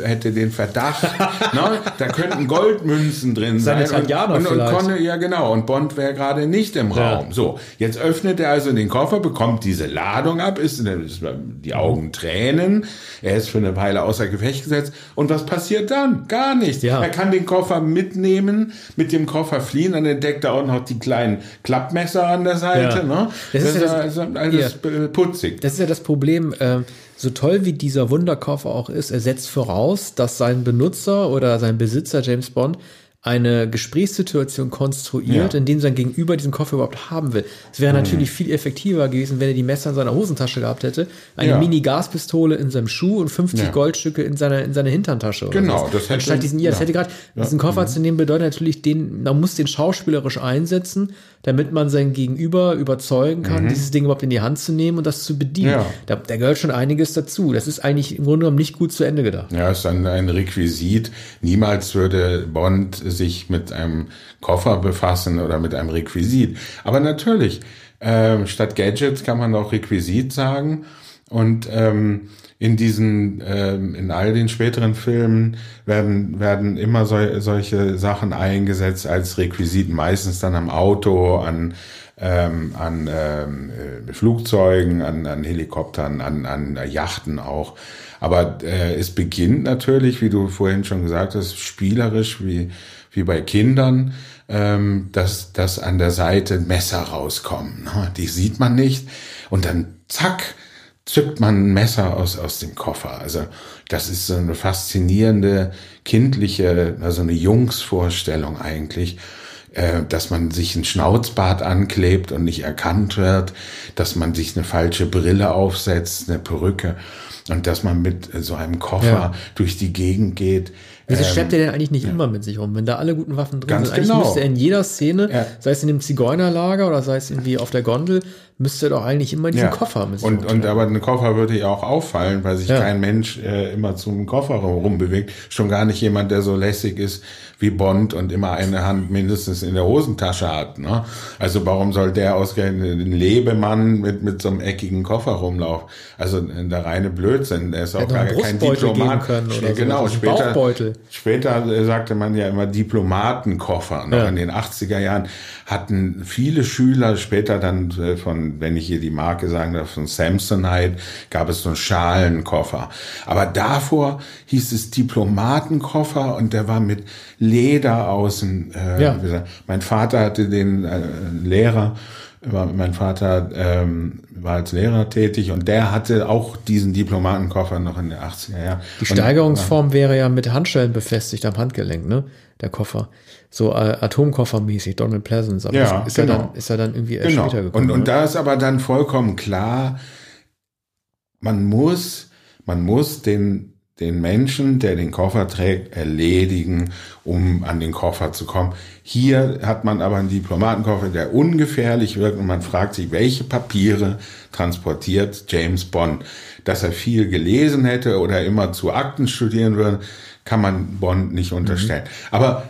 hätte den Verdacht, ne? da könnten Goldmünzen drin sein. Und, und, und konnte, ja genau, und Bond wäre gerade nicht im ja. Raum. So, jetzt öffnet er also den Koffer, bekommt diese Ladung ab, ist, ist die Augen tränen, er ist für eine Weile außer Gefecht gesetzt. Und was passiert dann? Gar nichts. Ja. Er kann den Koffer mitnehmen, mit dem Koffer fliehen, dann entdeckt er auch noch die kleinen Klappmesser an der Seite. Ja. Ne? Das, das, ist ja das, alles ja. putzig. Das ist ja das Problem. Äh, so toll wie dieser Wunderkoffer auch ist, er setzt voraus, dass sein Benutzer oder sein Besitzer James Bond eine Gesprächssituation konstruiert, ja. in dem sein Gegenüber diesen Koffer überhaupt haben will. Es wäre mhm. natürlich viel effektiver gewesen, wenn er die Messer in seiner Hosentasche gehabt hätte, eine ja. Mini-Gaspistole in seinem Schuh und 50 ja. Goldstücke in seiner, in seiner Hinterntasche. Genau, das hätte, Anstatt diesen, ja, das hätte gerade, diesen Koffer mhm. zu nehmen bedeutet natürlich den, man muss den schauspielerisch einsetzen, damit man sein Gegenüber überzeugen kann, mhm. dieses Ding überhaupt in die Hand zu nehmen und das zu bedienen. Da, da gehört schon einiges dazu. Das ist eigentlich im Grunde genommen nicht gut zu Ende gedacht. Ja, es ist ein, ein Requisit. Niemals würde Bond sich mit einem Koffer befassen oder mit einem Requisit. Aber natürlich, äh, statt Gadgets kann man auch Requisit sagen. Und ähm, in diesen, ähm, in all den späteren Filmen werden, werden immer so, solche Sachen eingesetzt als Requisiten, meistens dann am Auto, an, ähm, an ähm, äh, Flugzeugen, an, an Helikoptern, an, an Yachten auch. Aber äh, es beginnt natürlich, wie du vorhin schon gesagt hast, spielerisch, wie wie bei Kindern, ähm, dass, dass an der Seite Messer rauskommen. Ne? Die sieht man nicht. Und dann zack, zückt man ein Messer aus, aus dem Koffer. Also das ist so eine faszinierende, kindliche, also eine Jungsvorstellung eigentlich äh, dass man sich ein Schnauzbart anklebt und nicht erkannt wird, dass man sich eine falsche Brille aufsetzt, eine Perücke und dass man mit so einem Koffer ja. durch die Gegend geht. Wieso ähm, schleppt er denn eigentlich nicht ja. immer mit sich rum, wenn da alle guten Waffen drin Ganz sind? Eigentlich genau. müsste er in jeder Szene, ja. sei es in dem Zigeunerlager oder sei es irgendwie auf der Gondel, müsste er doch eigentlich immer diesen ja. Koffer mit sich und, und aber ein Koffer würde ja auch auffallen, weil sich kein Mensch äh, immer zum Koffer rumbewegt. Schon gar nicht jemand, der so lässig ist wie Bond und immer eine Hand mindestens in der Hosentasche hat. Ne? Also warum soll der ausgerechnet ein Lebemann mit, mit so einem eckigen Koffer rumlaufen? Also der reine Blödsinn. Der ist auch gar kein Diplomat. Können oder genau, so. später, später äh, sagte man ja immer Diplomatenkoffer. Noch ja. in den 80er Jahren hatten viele Schüler später dann äh, von, wenn ich hier die Marke sagen darf, von Samsonite, gab es so einen Schalenkoffer. Aber davor hieß es Diplomatenkoffer und der war mit Leder außen. Äh, ja. Mein Vater hatte den äh, Lehrer, mein Vater ähm, war als Lehrer tätig und der hatte auch diesen Diplomatenkoffer noch in den 80er Jahren. Die Steigerungsform und, wäre ja mit Handschellen befestigt am Handgelenk, ne? Der Koffer. So äh, Atomkoffermäßig, Donald Pleasance. Aber ja, ist, genau. er dann, ist er dann irgendwie erst genau. später gekommen. Und, und da ist aber dann vollkommen klar, man muss, man muss den den Menschen, der den Koffer trägt, erledigen, um an den Koffer zu kommen. Hier hat man aber einen Diplomatenkoffer, der ungefährlich wirkt und man fragt sich, welche Papiere transportiert James Bond. Dass er viel gelesen hätte oder immer zu Akten studieren würde, kann man Bond nicht mhm. unterstellen. Mhm. Aber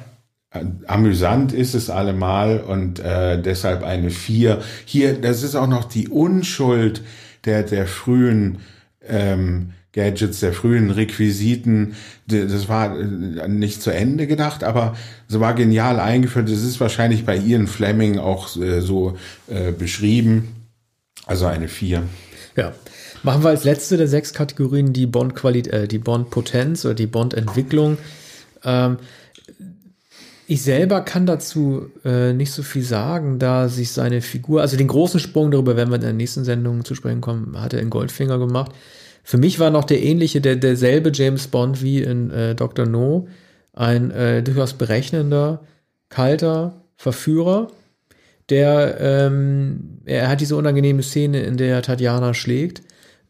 äh, amüsant ist es allemal und äh, deshalb eine vier. Hier, das ist auch noch die Unschuld der, der frühen ähm, Gadgets, der frühen Requisiten, das war äh, nicht zu Ende gedacht, aber es war genial eingeführt. Das ist wahrscheinlich bei Ian Fleming auch äh, so äh, beschrieben. Also eine vier. Ja. Machen wir als letzte der sechs Kategorien die Bond-Qualität, äh, die Bond-Potenz oder die Bond-Entwicklung. Ähm, ich selber kann dazu äh, nicht so viel sagen, da sich seine Figur, also den großen Sprung darüber, wenn wir in der nächsten Sendung zu sprechen kommen, hat er in Goldfinger gemacht. Für mich war noch der ähnliche, der, derselbe James Bond wie in äh, Dr. No, ein äh, durchaus berechnender, kalter Verführer, der, ähm, er hat diese unangenehme Szene, in der Tatjana schlägt.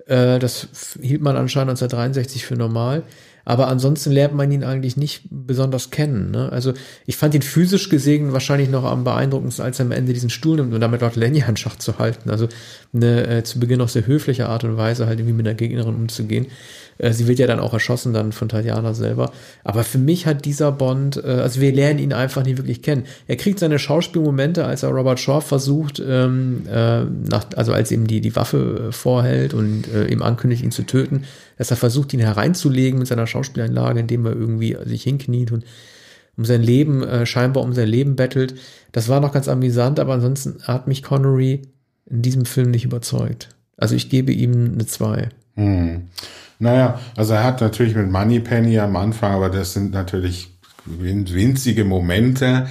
Äh, das hielt man anscheinend 1963 für normal. Aber ansonsten lernt man ihn eigentlich nicht besonders kennen. Ne? Also ich fand ihn physisch gesehen wahrscheinlich noch am beeindruckendsten, als er am Ende diesen Stuhl nimmt und damit Lord Lenny an Schach zu halten. Also eine äh, zu Beginn noch sehr höfliche Art und Weise, halt irgendwie mit der Gegnerin umzugehen. Äh, sie wird ja dann auch erschossen dann von Tatjana selber. Aber für mich hat dieser Bond, äh, also wir lernen ihn einfach nie wirklich kennen. Er kriegt seine Schauspielmomente, als er Robert Shaw versucht, ähm, äh, nach, also als ihm die, die Waffe äh, vorhält und äh, ihm ankündigt, ihn zu töten, dass er versucht, ihn hereinzulegen mit seiner Schauspieleinlage, indem er irgendwie sich hinkniet und um sein Leben, äh, scheinbar um sein Leben bettelt. Das war noch ganz amüsant, aber ansonsten hat mich Connery in diesem Film nicht überzeugt. Also ich gebe ihm eine 2. Hm. Naja, also er hat natürlich mit Moneypenny am Anfang, aber das sind natürlich winzige Momente,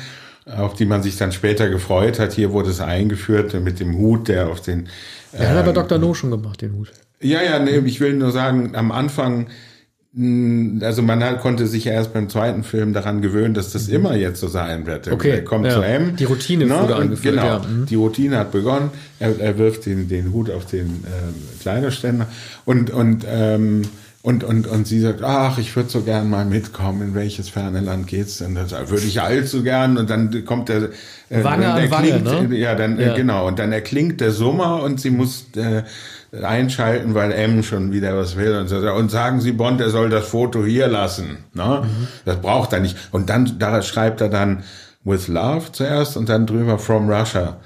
auf die man sich dann später gefreut hat. Hier wurde es eingeführt mit dem Hut, der auf den. Der hat aber Dr. No schon gemacht, den Hut. Ja, ja, nee, ich will nur sagen, am Anfang, also man hat, konnte sich ja erst beim zweiten Film daran gewöhnen, dass das immer jetzt so sein wird. Okay. Er kommt ja. zu M. Die Routine ne? wurde angeführt. Genau, ja. Mhm. die Routine hat begonnen. Er, er wirft den, den Hut auf den äh, Kleiderständer und und ähm, und, und, und sie sagt, ach, ich würde so gern mal mitkommen, in welches ferne Land geht's denn? Das würde ich allzu gern. Und dann kommt der, äh, Wange an Wange, ne? ja, dann, ja. Äh, genau. Und dann erklingt der Summer und sie muss äh, einschalten, weil M schon wieder was will. Und, so, und sagen Sie Bond, er soll das Foto hier lassen. Ne? Mhm. Das braucht er nicht. Und dann, da schreibt er dann with love zuerst und dann drüber from Russia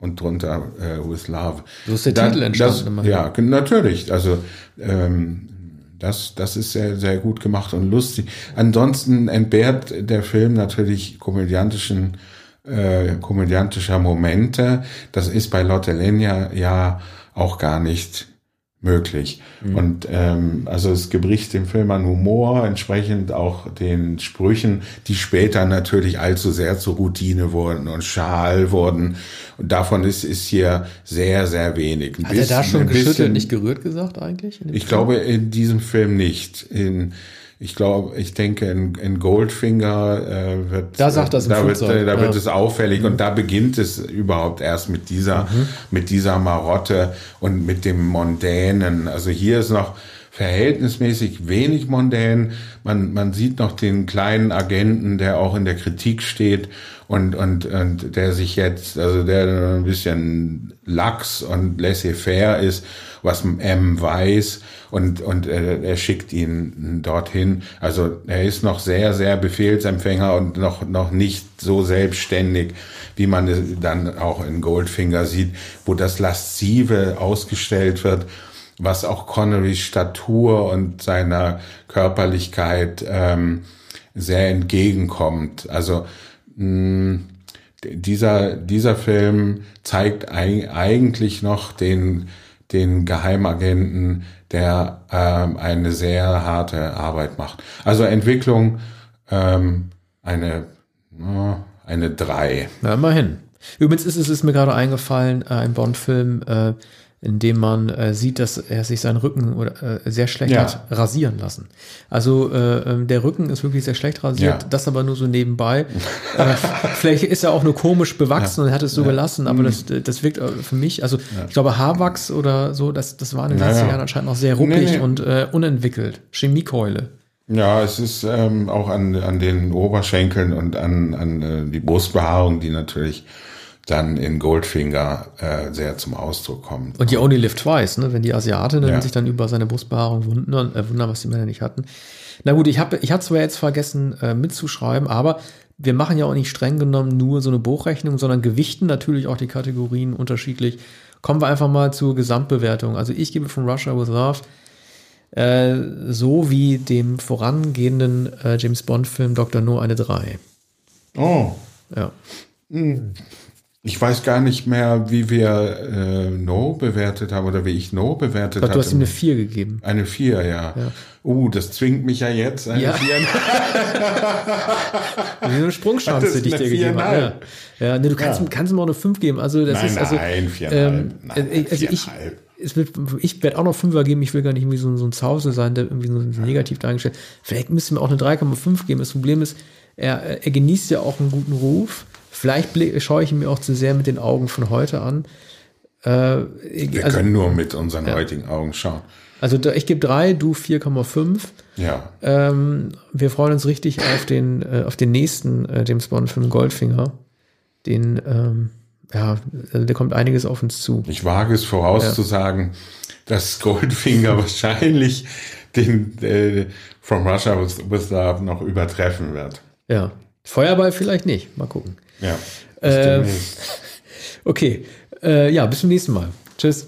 und drunter äh, with love. So ist der dann, Titel entstanden. Das, ja, natürlich. Also ähm, das, das ist sehr, sehr gut gemacht und lustig. Ansonsten entbehrt der Film natürlich komödiantischen, äh, komödiantischer Momente. Das ist bei Lotte Lenya ja auch gar nicht möglich. Mhm. Und ähm, also es gebricht dem Film an Humor, entsprechend auch den Sprüchen, die später natürlich allzu sehr zur Routine wurden und schal wurden. Und davon ist, ist hier sehr, sehr wenig. Ein Hat bisschen, er da schon geschüttelt, nicht gerührt gesagt eigentlich? Ich Film? glaube in diesem Film nicht. In, ich glaube, ich denke, in, in Goldfinger äh, wird da sagt das da wird, äh, da wird es auffällig mhm. und da beginnt es überhaupt erst mit dieser mhm. mit dieser Marotte und mit dem Mondänen. Also hier ist noch verhältnismäßig wenig mondän. Man man sieht noch den kleinen Agenten, der auch in der Kritik steht und und und der sich jetzt also der ein bisschen lax und laissez-faire ist, was M weiß und, und er, er schickt ihn dorthin. Also er ist noch sehr, sehr Befehlsempfänger und noch, noch nicht so selbstständig, wie man es dann auch in Goldfinger sieht, wo das Laszive ausgestellt wird, was auch Connerys Statur und seiner Körperlichkeit ähm, sehr entgegenkommt. Also mh, dieser, dieser Film zeigt eigentlich noch den, den Geheimagenten der ähm, eine sehr harte Arbeit macht. Also Entwicklung ähm, eine eine drei. Ja, immerhin. Übrigens ist es ist mir gerade eingefallen, äh, ein Bond-Film, äh, in dem man äh, sieht, dass er sich seinen Rücken oder, äh, sehr schlecht ja. hat rasieren lassen. Also äh, ähm, der Rücken ist wirklich sehr schlecht rasiert, ja. das aber nur so nebenbei. äh, vielleicht ist er auch nur komisch bewachsen ja. und hat es so gelassen, aber mhm. das, das wirkt äh, für mich, also ich glaube Haarwachs oder so, das, das war in den letzten Jahren anscheinend noch sehr ruppig nee, nee. und äh, unentwickelt. Chemiekeule. Ja, es ist ähm, auch an, an den Oberschenkeln und an, an äh, die Brustbehaarung, die natürlich dann in Goldfinger äh, sehr zum Ausdruck kommt. Und die Only Live Twice, ne? wenn die Asiatinnen ja. sich dann über seine Brustbehaarung wundern, äh, wundern, was die Männer nicht hatten. Na gut, ich habe ich hatte zwar jetzt vergessen äh, mitzuschreiben, aber wir machen ja auch nicht streng genommen nur so eine Buchrechnung, sondern gewichten natürlich auch die Kategorien unterschiedlich. Kommen wir einfach mal zur Gesamtbewertung. Also ich gebe von Russia with Love äh, so wie dem vorangehenden äh, James Bond Film Dr. No eine 3. Oh. Ja. Hm. Ich weiß gar nicht mehr, wie wir äh, No bewertet haben oder wie ich No bewertet habe. Du hast ihm eine 4 gegeben. Eine 4, ja. ja. Uh, das zwingt mich ja jetzt, eine ja. 4. wie eine Sprungchance, die ich dir gegeben habe. Ja. ja, nee, du kannst, ja. kannst ihm auch eine 5 geben. Also das nein, ist also. Nein, 4,5. Ähm, nein, also ich, wird, ich werde auch noch 5er geben, ich will gar nicht irgendwie so, so ein Zause sein, der irgendwie so negativ dargestellt. Vielleicht müssen wir auch eine 3,5 geben. Das Problem ist, er, er genießt ja auch einen guten Ruf Vielleicht schaue ich ihn mir auch zu sehr mit den Augen von heute an. Äh, Wir also, können nur mit unseren heutigen Augen schauen. also ich gebe drei, du 4,5. Ja. Ähm, wir freuen uns richtig auf den, äh, auf den nächsten äh, James Bond-Film Goldfinger. Den, ähm, ja, also da kommt einiges auf uns zu. Ich wage es vorauszusagen, dass Goldfinger wahrscheinlich den äh, From Russia with, with Love noch übertreffen wird. Ja. Feuerball vielleicht nicht. Mal gucken. Ja. Äh. Okay. Äh, ja, bis zum nächsten Mal. Tschüss.